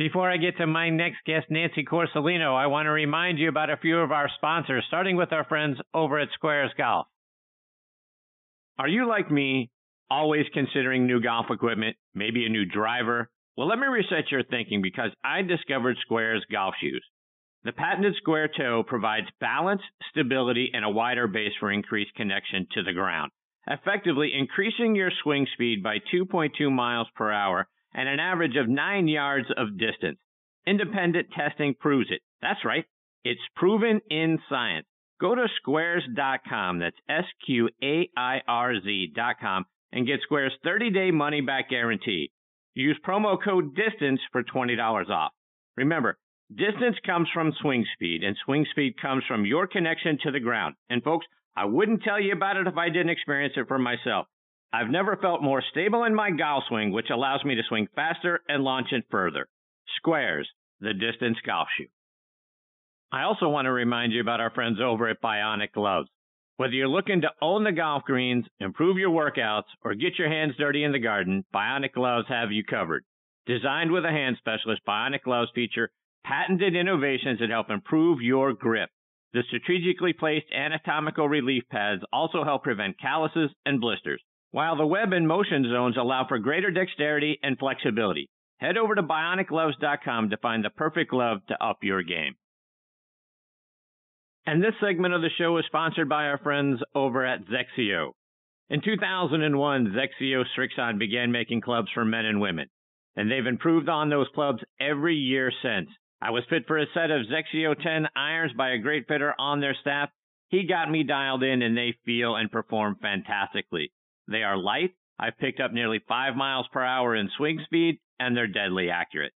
Before I get to my next guest, Nancy Quarcelino, I want to remind you about a few of our sponsors, starting with our friends over at SQAIRZ Golf. Are you like me, always considering new golf equipment, maybe a new driver? Well, let me reset your thinking because I discovered SQAIRZ golf shoes. The patented square toe provides balance, stability, and a wider base for increased connection to the ground, effectively increasing your swing speed by 2.2 miles per hour and an average of nine yards of distance. Independent testing proves it. That's right. It's proven in science. Go to sqairz.com. That's S Q A I R Z.com and get SQAIRZ's 30 day money back guarantee. Use promo code DISTANCE for $20 off. Remember, distance comes from swing speed, and swing speed comes from your connection to the ground. And folks, I wouldn't tell you about it if I didn't experience it for myself. I've never felt more stable in my golf swing, which allows me to swing faster and launch it further. SQAIRZ, the distance golf shoe. I also want to remind you about our friends over at Bionic Gloves. Whether you're looking to own the golf greens, improve your workouts, or get your hands dirty in the garden, Bionic Gloves have you covered. Designed with a hand specialist, Bionic Gloves feature patented innovations that help improve your grip. The strategically placed anatomical relief pads also help prevent calluses and blisters while the web and motion zones allow for greater dexterity and flexibility. Head over to bionicgloves.com to find the perfect glove to up your game. And this segment of the show is sponsored by our friends over at XXIO. In 2001, XXIO Srixon began making clubs for men and women, and they've improved on those clubs every year since. I was fit for a set of XXIO 10 irons by a great fitter on their staff. He got me dialed in and they feel and perform fantastically. They are light. I've picked up nearly five miles per hour in swing speed, and they're deadly accurate.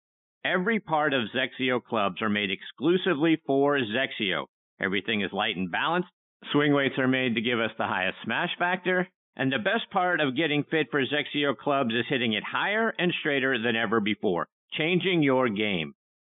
Every part of XXIO clubs are made exclusively for XXIO. Everything is light and balanced. Swing weights are made to give us the highest smash factor. And the best part of getting fit for XXIO clubs is hitting it higher and straighter than ever before, changing your game.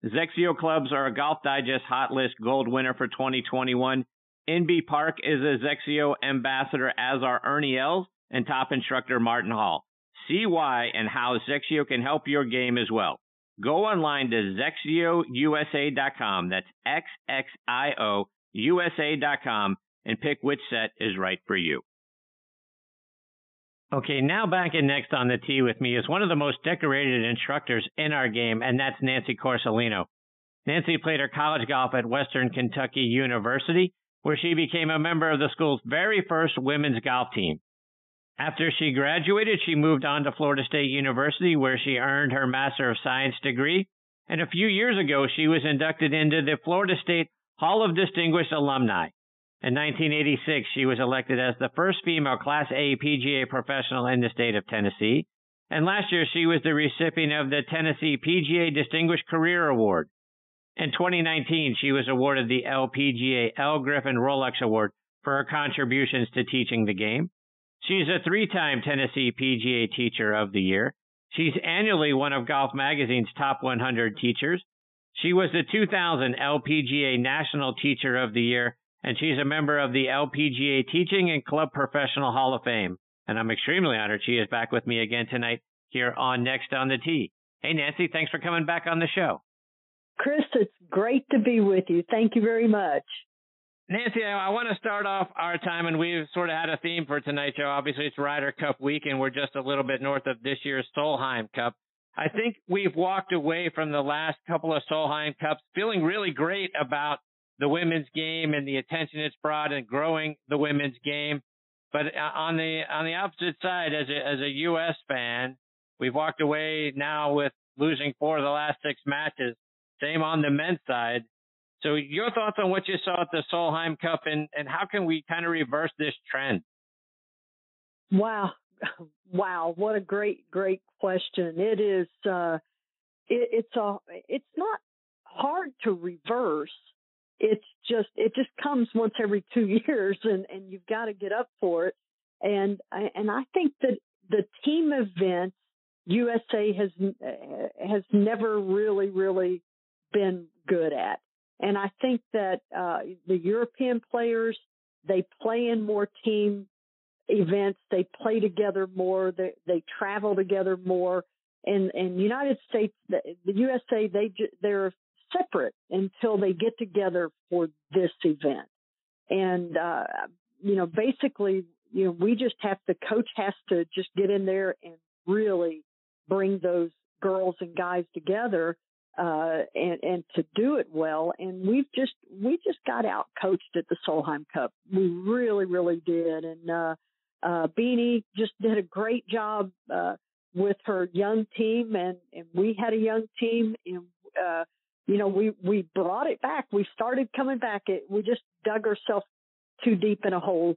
XXIO clubs are a Golf Digest Hot List Gold winner for 2021. Inbee Park is a XXIO ambassador, as are Ernie Els and top instructor Martin Hall. See why and how XXIO can help your game as well. Go online to XXIOUSA.com. That's X-X-I-O USA.com and pick which set is right for you. Okay, now back in next on the tee with me is one of the most decorated instructors in our game, and that's Nancy Quarcelino. Nancy played her college golf at Western Kentucky University, where she became a member of the school's very first women's golf team. After she graduated, she moved on to Florida State University, where she earned her Master of Science degree. And a few years ago, she was inducted into the Florida State Hall of Distinguished Alumni. In 1986, she was elected as the first female Class A PGA professional in the state of Tennessee. And last year, she was the recipient of the Tennessee PGA Distinguished Career Award. In 2019, she was awarded the LPGA Ellen Griffin Rolex Award for her contributions to teaching the game. She's a three time Tennessee PGA Teacher of the Year. She's annually one of Golf Magazine's top 100 teachers. She was the 2000 LPGA National Teacher of the Year, and she's a member of the LPGA Teaching and Club Professional Hall of Fame. And I'm extremely honored she is back with me again tonight here on Next on the Tee. Hey, Nancy, thanks for coming back on the show. Chris, it's great to be with you. Thank you very much. Nancy, I want to start off our time, and we've sort of had a theme for tonight's show. Obviously, it's Ryder Cup week, and we're just a little bit north of this year's Solheim Cup. I think we've walked away from the last couple of Solheim Cups feeling really great about the women's game and the attention it's brought and growing the women's game. But uh, on the on the opposite side, as a as a U.S. fan, we've walked away now with losing four of the last six matches. Same on the men's side. So your thoughts on what you saw at the Solheim Cup and, and how can we kind of reverse this trend? Wow. Wow. What a great, great question. It is, uh, it, it's a it's not hard to reverse. It's just it just comes once every two years, and and you've got to get up for it. And I, and I think that the team event USA has has never really really been good at. And I think that uh, the European players they play in more team events, they play together more, they they travel together more. And and United States, the, the USA, they they're separate until they get together for this event. And uh, you know, basically, you know, we just have the coach has to just get in there and really bring those girls and guys together uh, and and to do it well. And we've just we just got out coached at the Solheim Cup. We really really did. And uh, uh, Beanie just did a great job uh, with her young team, and and we had a young team, and uh, you know we we brought it back. We started coming back. It we just dug ourselves too deep in a hole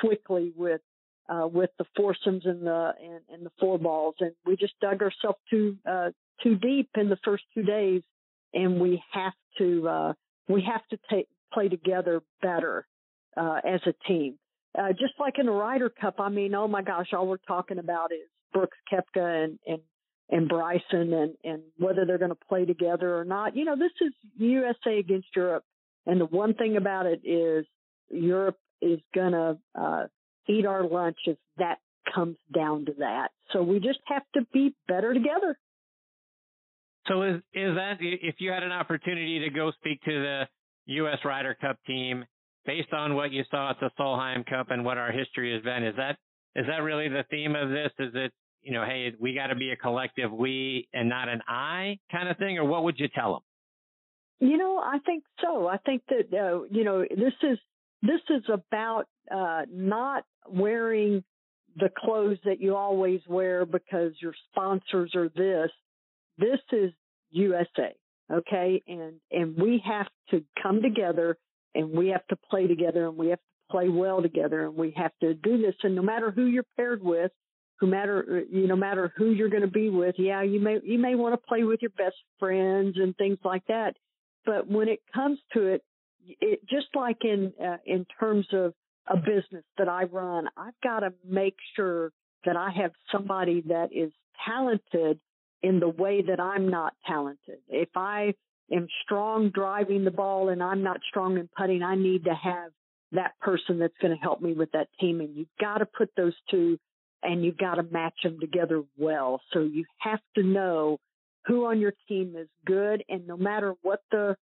quickly with uh, with the foursomes and the and, and the four balls, and we just dug ourselves too uh, too deep in the first two days, and we have to uh, we have to take play together better uh, as a team. Uh, just like in the Ryder Cup, I mean, oh my gosh, all we're talking about is Brooks Koepka and and and Bryson and and whether they're going to play together or not. You know, this is USA against Europe, and the one thing about it is Europe is going to uh, eat our lunch if that comes down to that. So we just have to be better together. So is is that if you had an opportunity to go speak to the U.S. Ryder Cup team based on what you saw at the Solheim Cup and what our history has been, is that is that really the theme of this? Is it you know, hey, we got to be a collective we and not an I kind of thing, or what would you tell them? You know, I think so. I think that uh, you know this is this is about uh, not wearing the clothes that you always wear because your sponsors are this. This is USA, okay? And and we have to come together and we have to play together and we have to play well together and we have to do this. And no matter who you're paired with, who matter you no matter who you're going to be with, yeah, you may you may want to play with your best friends and things like that. But when it comes to it, it just like in uh, in terms of a business that I run, I've got to make sure that I have somebody that is talented in the way that I'm not talented. If I am strong driving the ball and I'm not strong in putting, I need to have that person that's going to help me with that team. And you've got to put those two and you've got to match them together well. So you have to know who on your team is good. And no matter what the,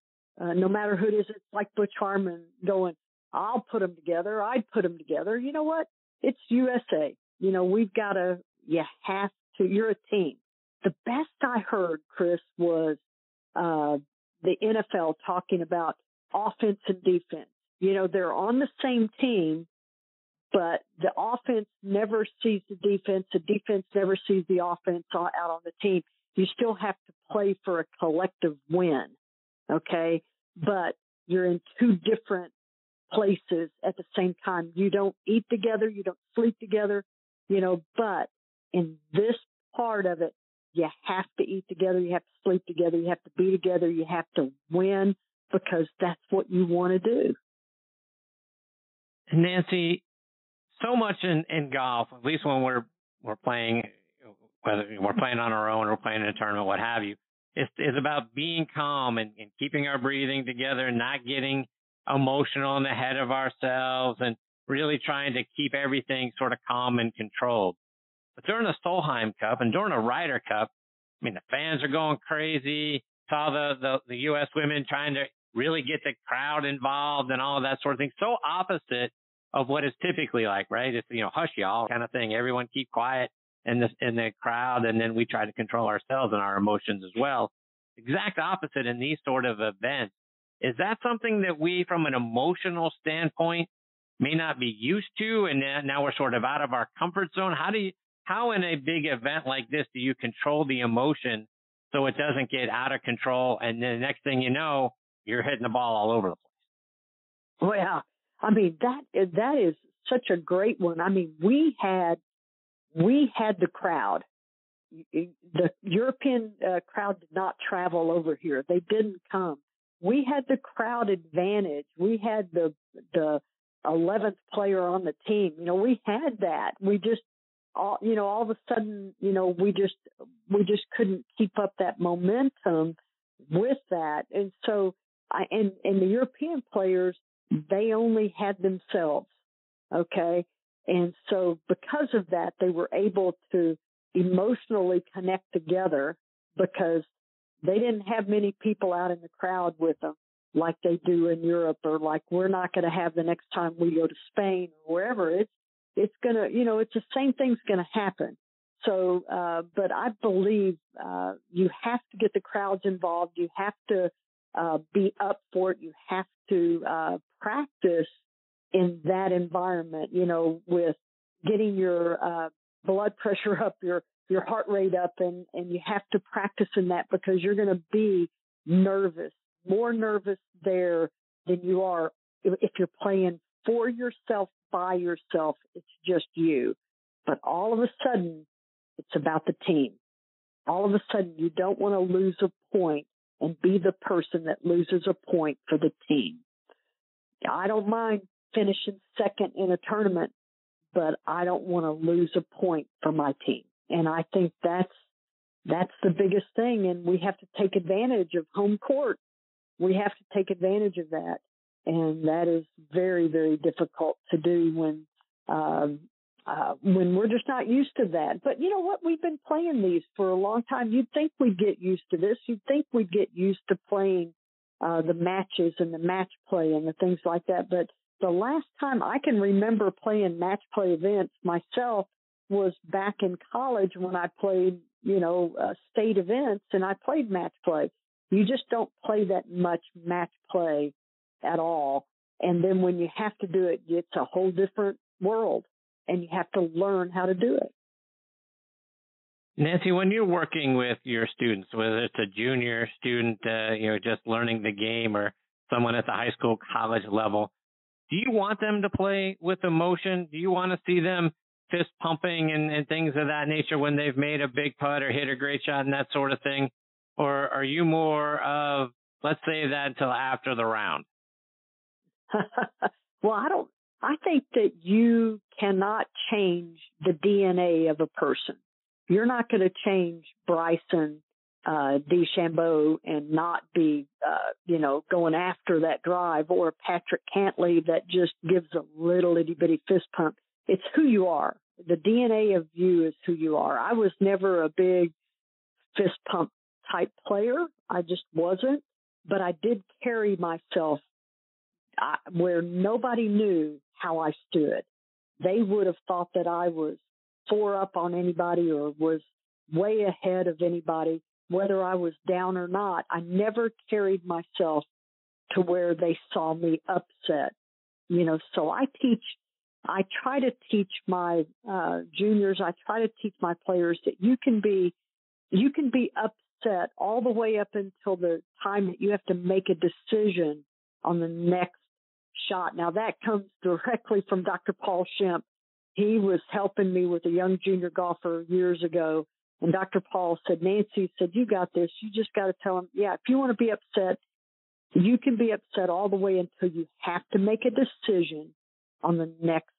uh, no matter who it is, it's like Butch Harmon going, I'll put them together. I'd put them together. You know what? It's USA. You know, we've got to, you have to, you're a team. The best I heard, Chris, was, uh, the NFL talking about offense and defense. You know, they're on the same team, but the offense never sees the defense. The defense never sees the offense out on the team. You still have to play for a collective win. Okay. But you're in two different places at the same time. You don't eat together, you don't sleep together, you know, but in this part of it, you have to eat together, you have to sleep together, you have to be together, you have to win because that's what you want to do. Nancy, so much in, in golf, at least when we're we're playing whether we're playing on our own or playing in a tournament, what have you, is is about being calm and, and keeping our breathing together, and not getting emotional in the head of ourselves and really trying to keep everything sort of calm and controlled. But during the Solheim Cup and during the Ryder Cup, I mean, the fans are going crazy. Saw the, the, the U.S. women trying to really get the crowd involved and all of that sort of thing. So opposite of what is typically like, right? It's, you know, hush y'all kind of thing. Everyone keep quiet in the, in the crowd. And then we try to control ourselves and our emotions as well. Exact opposite in these sort of events. Is that something that we, from an emotional standpoint, may not be used to, and now we're sort of out of our comfort zone? How do you, how in a big event like this do you control the emotion so it doesn't get out of control, and then the next thing you know, you're hitting the ball all over the place? Well, I mean that that is such a great one. I mean, we had we had the crowd. the European uh, crowd did not travel over here. They didn't come. We had the crowd advantage. We had the the 11th player on the team. You know, we had that. We just all you know all of a sudden you know we just we just couldn't keep up that momentum with that. And so I and and the European players they only had themselves okay? And so because of that they were able to emotionally connect together because they didn't have many people out in the crowd with them like they do in Europe or like we're not going to have the next time we go to Spain or wherever. It's it's going to you know it's the same thing's going to happen. So uh but I believe uh you have to get the crowds involved. You have to uh be up for it. You have to uh practice in that environment you know with getting your uh blood pressure up, your your heart rate up, and and you have to practice in that because you're going to be nervous, more nervous there than you are if you're playing for yourself by yourself. It's just you, but all of a sudden, it's about the team. All of a sudden, you don't want to lose a point and be the person that loses a point for the team. I don't mind finishing second in a tournament but I don't want to lose a point for my team. And I think that's that's the biggest thing and we have to take advantage of home court. We have to take advantage of that. And that is very, very difficult to do when um uh, when we're just not used to that. But you know what? We've been playing these for a long time. You'd think we'd get used to this. You'd think we'd get used to playing uh, the matches and the match play and the things like that. But the last time I can remember playing match play events myself was back in college when I played, you know, uh, state events and I played match play. You just don't play that much match play at all. And then when you have to do it, it's a whole different world and you have to learn how to do it. Nancy, when you're working with your students, whether it's a junior student, uh, you know, just learning the game or someone at the high school, college level, do you want them to play with emotion? Do you want to see them fist pumping and, and things of that nature when they've made a big putt or hit a great shot and that sort of thing? Or are you more of, let's save that until after the round? well, I don't, I think that you cannot change the DNA of a person. You're not going to change Bryson uh, DeChambeau and not be, uh, you know, going after that drive or Patrick Cantlay that just gives a little itty bitty fist pump. It's who you are. The DNA of you is who you are. I was never a big fist pump type player. I just wasn't, but I did carry myself uh, where nobody knew how I stood. They would have thought that I was four up on anybody or was way ahead of anybody whether I was down or not. I never carried myself to where they saw me upset. You know, so I teach, I try to teach my uh, juniors, I try to teach my players that you can be, you can be upset all the way up until the time that you have to make a decision on the next shot. Now that comes directly from Dr. Paul Schempp. He was helping me with a young junior golfer years ago and Dr. Paul said, Nancy said, you got this. You just got to tell him, yeah, if you want to be upset, you can be upset all the way until you have to make a decision on the next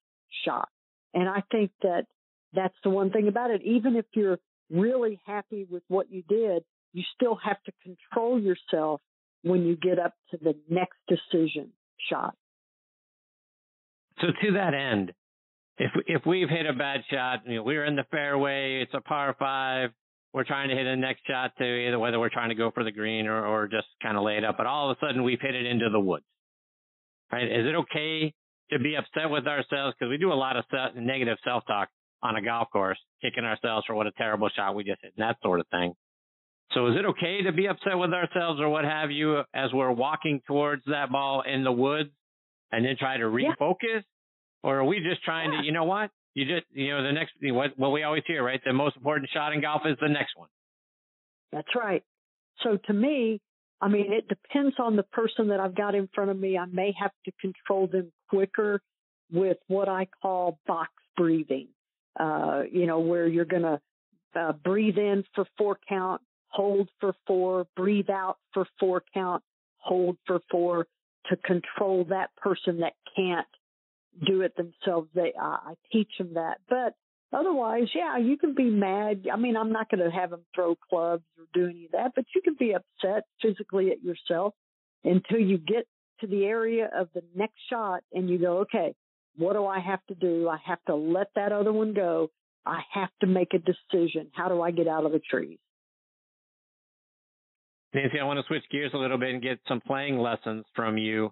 shot. And I think that that's the one thing about it. Even if you're really happy with what you did, you still have to control yourself when you get up to the next decision shot. So to that end, if if we've hit a bad shot, you know, we're in the fairway, it's a par five, we're trying to hit a next shot to either whether we're trying to go for the green or, or just kind of lay it up, but all of a sudden we've hit it into the woods. Right? Is it okay to be upset with ourselves? Because we do a lot of self, negative self talk on a golf course, kicking ourselves for what a terrible shot we just hit and that sort of thing. So is it okay to be upset with ourselves or what have you as we're walking towards that ball in the woods and then try to refocus? Yeah. Or are we just trying yeah. to, you know what? You just, you know, the next, what, what we always hear, right? The most important shot in golf is the next one. That's right. So to me, I mean, it depends on the person that I've got in front of me. I may have to control them quicker with what I call box breathing. Uh, you know, where you're going to uh, breathe in for four count, hold for four, breathe out for four count, hold for four to control that person that can't do it themselves. They, uh, I teach them that, but otherwise, yeah, you can be mad. I mean, I'm not going to have them throw clubs or do any of that, but you can be upset physically at yourself until you get to the area of the next shot and you go, okay, what do I have to do? I have to let that other one go. I have to make a decision. How do I get out of the trees? Nancy, I want to switch gears a little bit and get some playing lessons from you.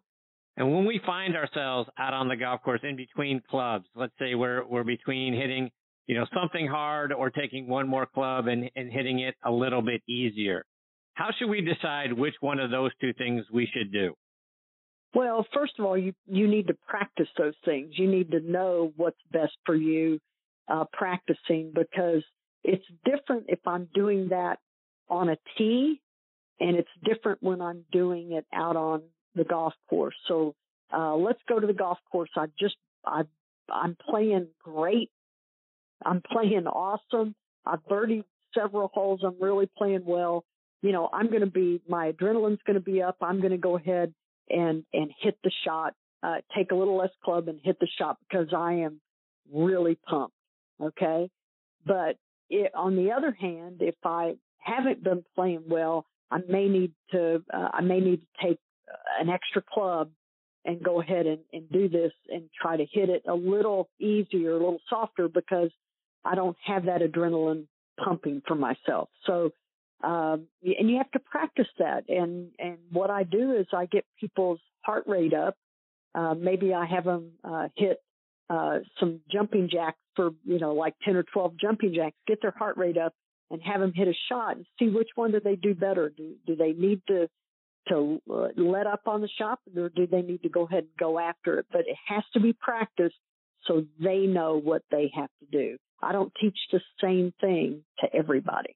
And when we find ourselves out on the golf course in between clubs, let's say we're we're between hitting, you know, something hard or taking one more club and, and hitting it a little bit easier. How should we decide which one of those two things we should do? Well, first of all, you you need to practice those things. You need to know what's best for you uh, practicing because it's different if I'm doing that on a tee, and it's different when I'm doing it out on the golf course. So uh, let's go to the golf course. I just I I'm playing great. I'm playing awesome. I've birdied several holes. I'm really playing well. You know, I'm going to be my adrenaline's going to be up. I'm going to go ahead and and hit the shot. Uh, take a little less club and hit the shot because I am really pumped. Okay, but it, on the other hand, if I haven't been playing well, I may need to uh, I may need to take an extra club and go ahead and, and do this and try to hit it a little easier, a little softer because I don't have that adrenaline pumping for myself. So, um, and you have to practice that. And, and what I do is I get people's heart rate up. Uh, maybe I have them, uh, hit, uh, some jumping jacks for, you know, like 10 or 12 jumping jacks, get their heart rate up and have them hit a shot and see which one do they do better. Do, do they need to to uh, let up on the shop or do they need to go ahead and go after it? But it has to be practiced so they know what they have to do. I don't teach the same thing to everybody.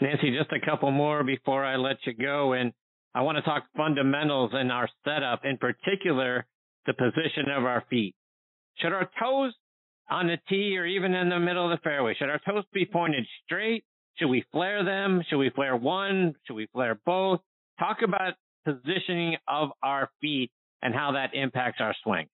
Nancy, just a couple more before I let you go. And I want to talk fundamentals in our setup, in particular, the position of our feet. Should our toes on the tee or even in the middle of the fairway, should our toes be pointed straight should we flare them? Should we flare one? Should we flare both? Talk about positioning of our feet and how that impacts our swing.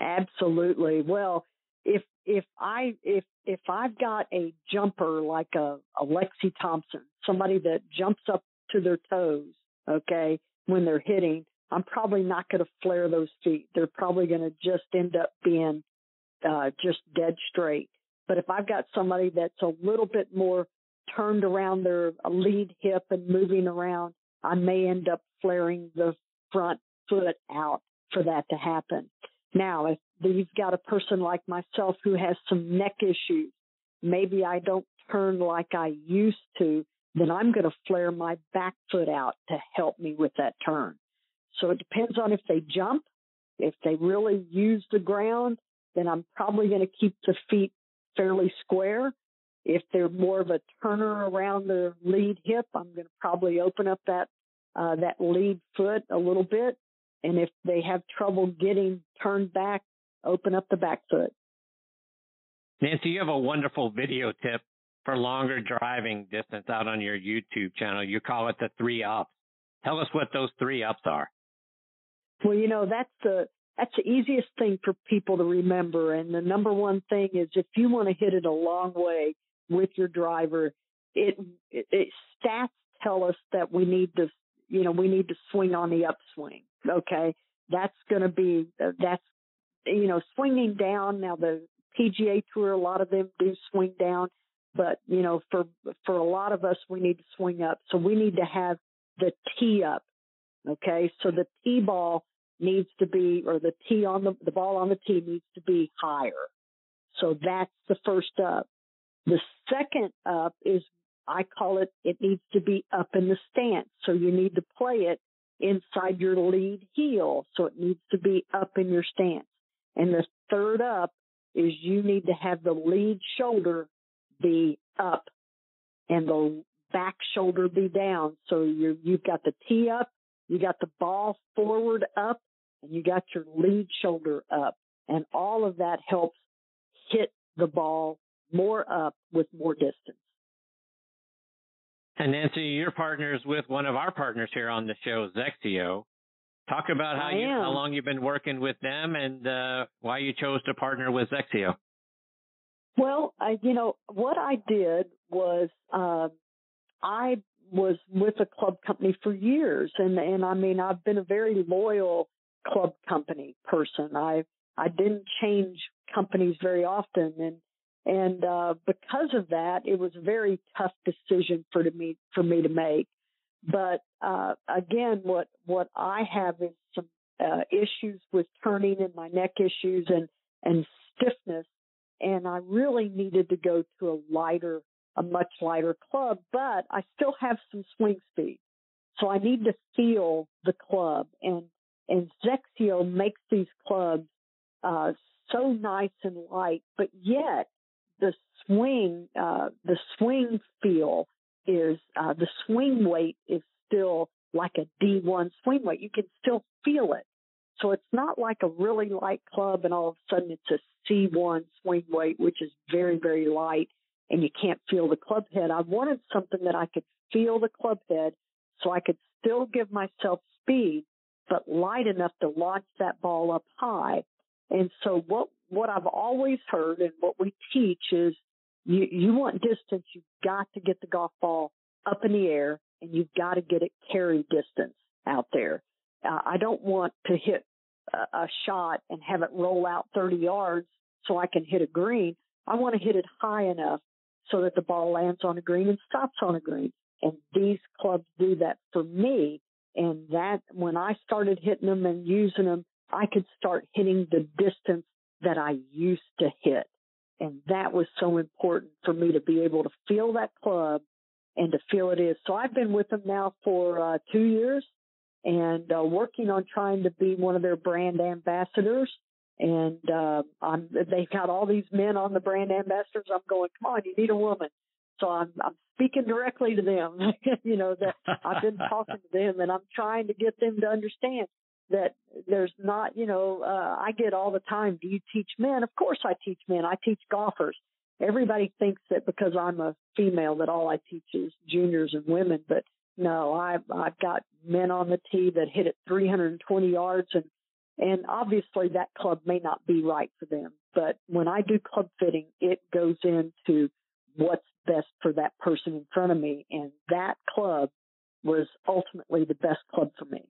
Absolutely. Well, if if I if if I've got a jumper like a, a Lexi Thompson, somebody that jumps up to their toes, okay, when they're hitting, I'm probably not going to flare those feet. They're probably going to just end up being uh, just dead straight. But if I've got somebody that's a little bit more turned around their lead hip and moving around, I may end up flaring the front foot out for that to happen. Now, if you've got a person like myself who has some neck issues, maybe I don't turn like I used to, then I'm going to flare my back foot out to help me with that turn. So it depends on if they jump. If they really use the ground, then I'm probably going to keep the feet fairly square. If they're more of a turner around the lead hip, I'm going to probably open up that uh, that lead foot a little bit. And if they have trouble getting turned back, open up the back foot. Nancy, you have a wonderful video tip for longer driving distance out on your YouTube channel. You call it the three ups. Tell us what those three ups are. Well, you know, that's the that's the easiest thing for people to remember. And the number one thing is if you want to hit it a long way with your driver, it, it, it stats tell us that we need to, you know, we need to swing on the upswing. Okay. That's going to be, uh, that's, you know, swinging down. Now the PGA tour, a lot of them do swing down, but you know, for, for a lot of us, we need to swing up. So we need to have the tee up. Okay. So the tee ball needs to be, or the tee on the, the ball on the tee needs to be higher. So that's the first up. The second up is, I call it, it needs to be up in the stance. So you need to play it inside your lead heel. So it needs to be up in your stance. And the third up is you need to have the lead shoulder be up and the back shoulder be down. So you you've got the tee up, you got the ball forward up, and you got your lead shoulder up. And all of that helps hit the ball more up with more distance. And Nancy, you're partners with one of our partners here on the show, XXIO. Talk about how you how long you've been working with them and uh, why you chose to partner with XXIO. Well, I, you know what I did was uh, I was with a club company for years, and and I mean I've been a very loyal club company person. I I didn't change companies very often, and and uh, because of that, it was a very tough decision for to me for me to make. But uh, again, what what I have is some uh, issues with turning and my neck issues and and stiffness, and I really needed to go to a lighter, a much lighter club. But I still have some swing speed, so I need to feel the club. And and XXIO makes these clubs uh, so nice and light, but yet the swing, uh, the swing feel is uh, the swing weight is still like a D1 swing weight. You can still feel it. So it's not like a really light club and all of a sudden it's a C1 swing weight, which is very, very light and you can't feel the club head. I wanted something that I could feel the club head so I could still give myself speed, but light enough to launch that ball up high. And so what, what I've always heard and what we teach is you, you want distance, you've got to get the golf ball up in the air and you've got to get it carry distance out there. Uh, I don't want to hit a, a shot and have it roll out 30 yards so I can hit a green. I want to hit it high enough so that the ball lands on a green and stops on a green. And these clubs do that for me. And that when I started hitting them and using them, I could start hitting the distance that I used to hit. And that was so important for me to be able to feel that club and to feel it is. So I've been with them now for uh, two years and uh, working on trying to be one of their brand ambassadors. And uh, I'm, they've got all these men on the brand ambassadors. I'm going, come on, you need a woman. So I'm, I'm speaking directly to them. you know that I've been talking to them, and I'm trying to get them to understand that there's not, you know, uh, I get all the time, do you teach men? Of course I teach men. I teach golfers. Everybody thinks that because I'm a female that all I teach is juniors and women, but no, I've, I've got men on the tee that hit it 320 yards and, and obviously that club may not be right for them. But when I do club fitting, it goes into what's best for that person in front of me. And that club was ultimately the best club for me.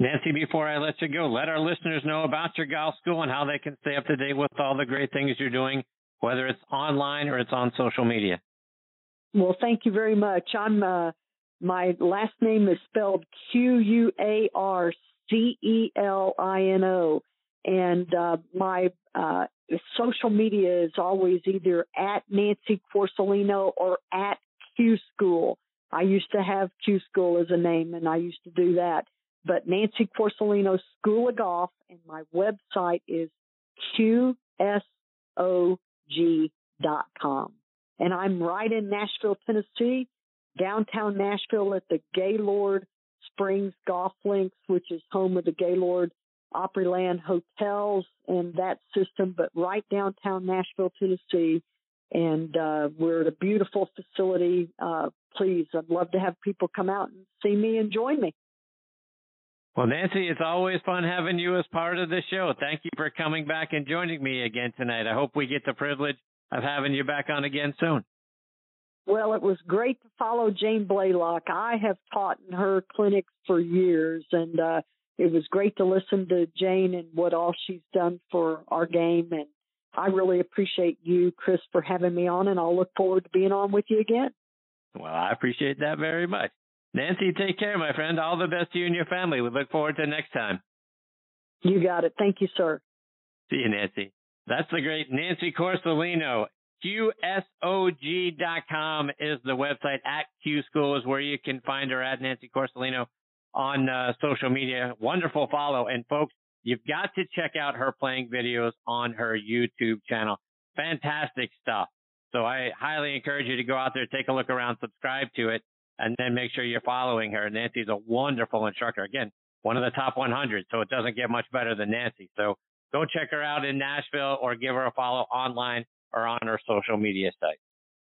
Nancy, before I let you go, let our listeners know about your golf school and how they can stay up to date with all the great things you're doing, whether it's online or it's on social media. Well, thank you very much. I'm uh, my last name is spelled Q U A R C E L I N O, and uh, my uh, social media is always either at Nancy Quarcelino or at Q School. I used to have Q School as a name, and I used to do that but Nancy Quarcelino School of Golf, and my website is qsog.com. And I'm right in Nashville, Tennessee, downtown Nashville at the Gaylord Springs Golf Links, which is home of the Gaylord Opryland hotels and that system, but right downtown Nashville, Tennessee. And uh, we're at a beautiful facility. Uh, please, I'd love to have people come out and see me and join me. Well, Nancy, it's always fun having you as part of the show. Thank you for coming back and joining me again tonight. I hope we get the privilege of having you back on again soon. Well, it was great to follow Jane Blalock. I have taught in her clinics for years, and uh, it was great to listen to Jane and what all she's done for our game. And I really appreciate you, Chris, for having me on, and I'll look forward to being on with you again. Well, I appreciate that very much. Nancy, take care, my friend. All the best to you and your family. We look forward to next time. You got it. Thank you, sir. See you, Nancy. That's the great Nancy Quarcelino. QSOG.com is the website. At Q School is where you can find her at Nancy Quarcelino on uh, social media. Wonderful follow. And folks, you've got to check out her playing videos on her YouTube channel. Fantastic stuff. So I highly encourage you to go out there, take a look around, subscribe to it and then make sure you're following her. Nancy's a wonderful instructor. Again, one of the top 100, so it doesn't get much better than Nancy. So go check her out in Nashville or give her a follow online or on her social media site.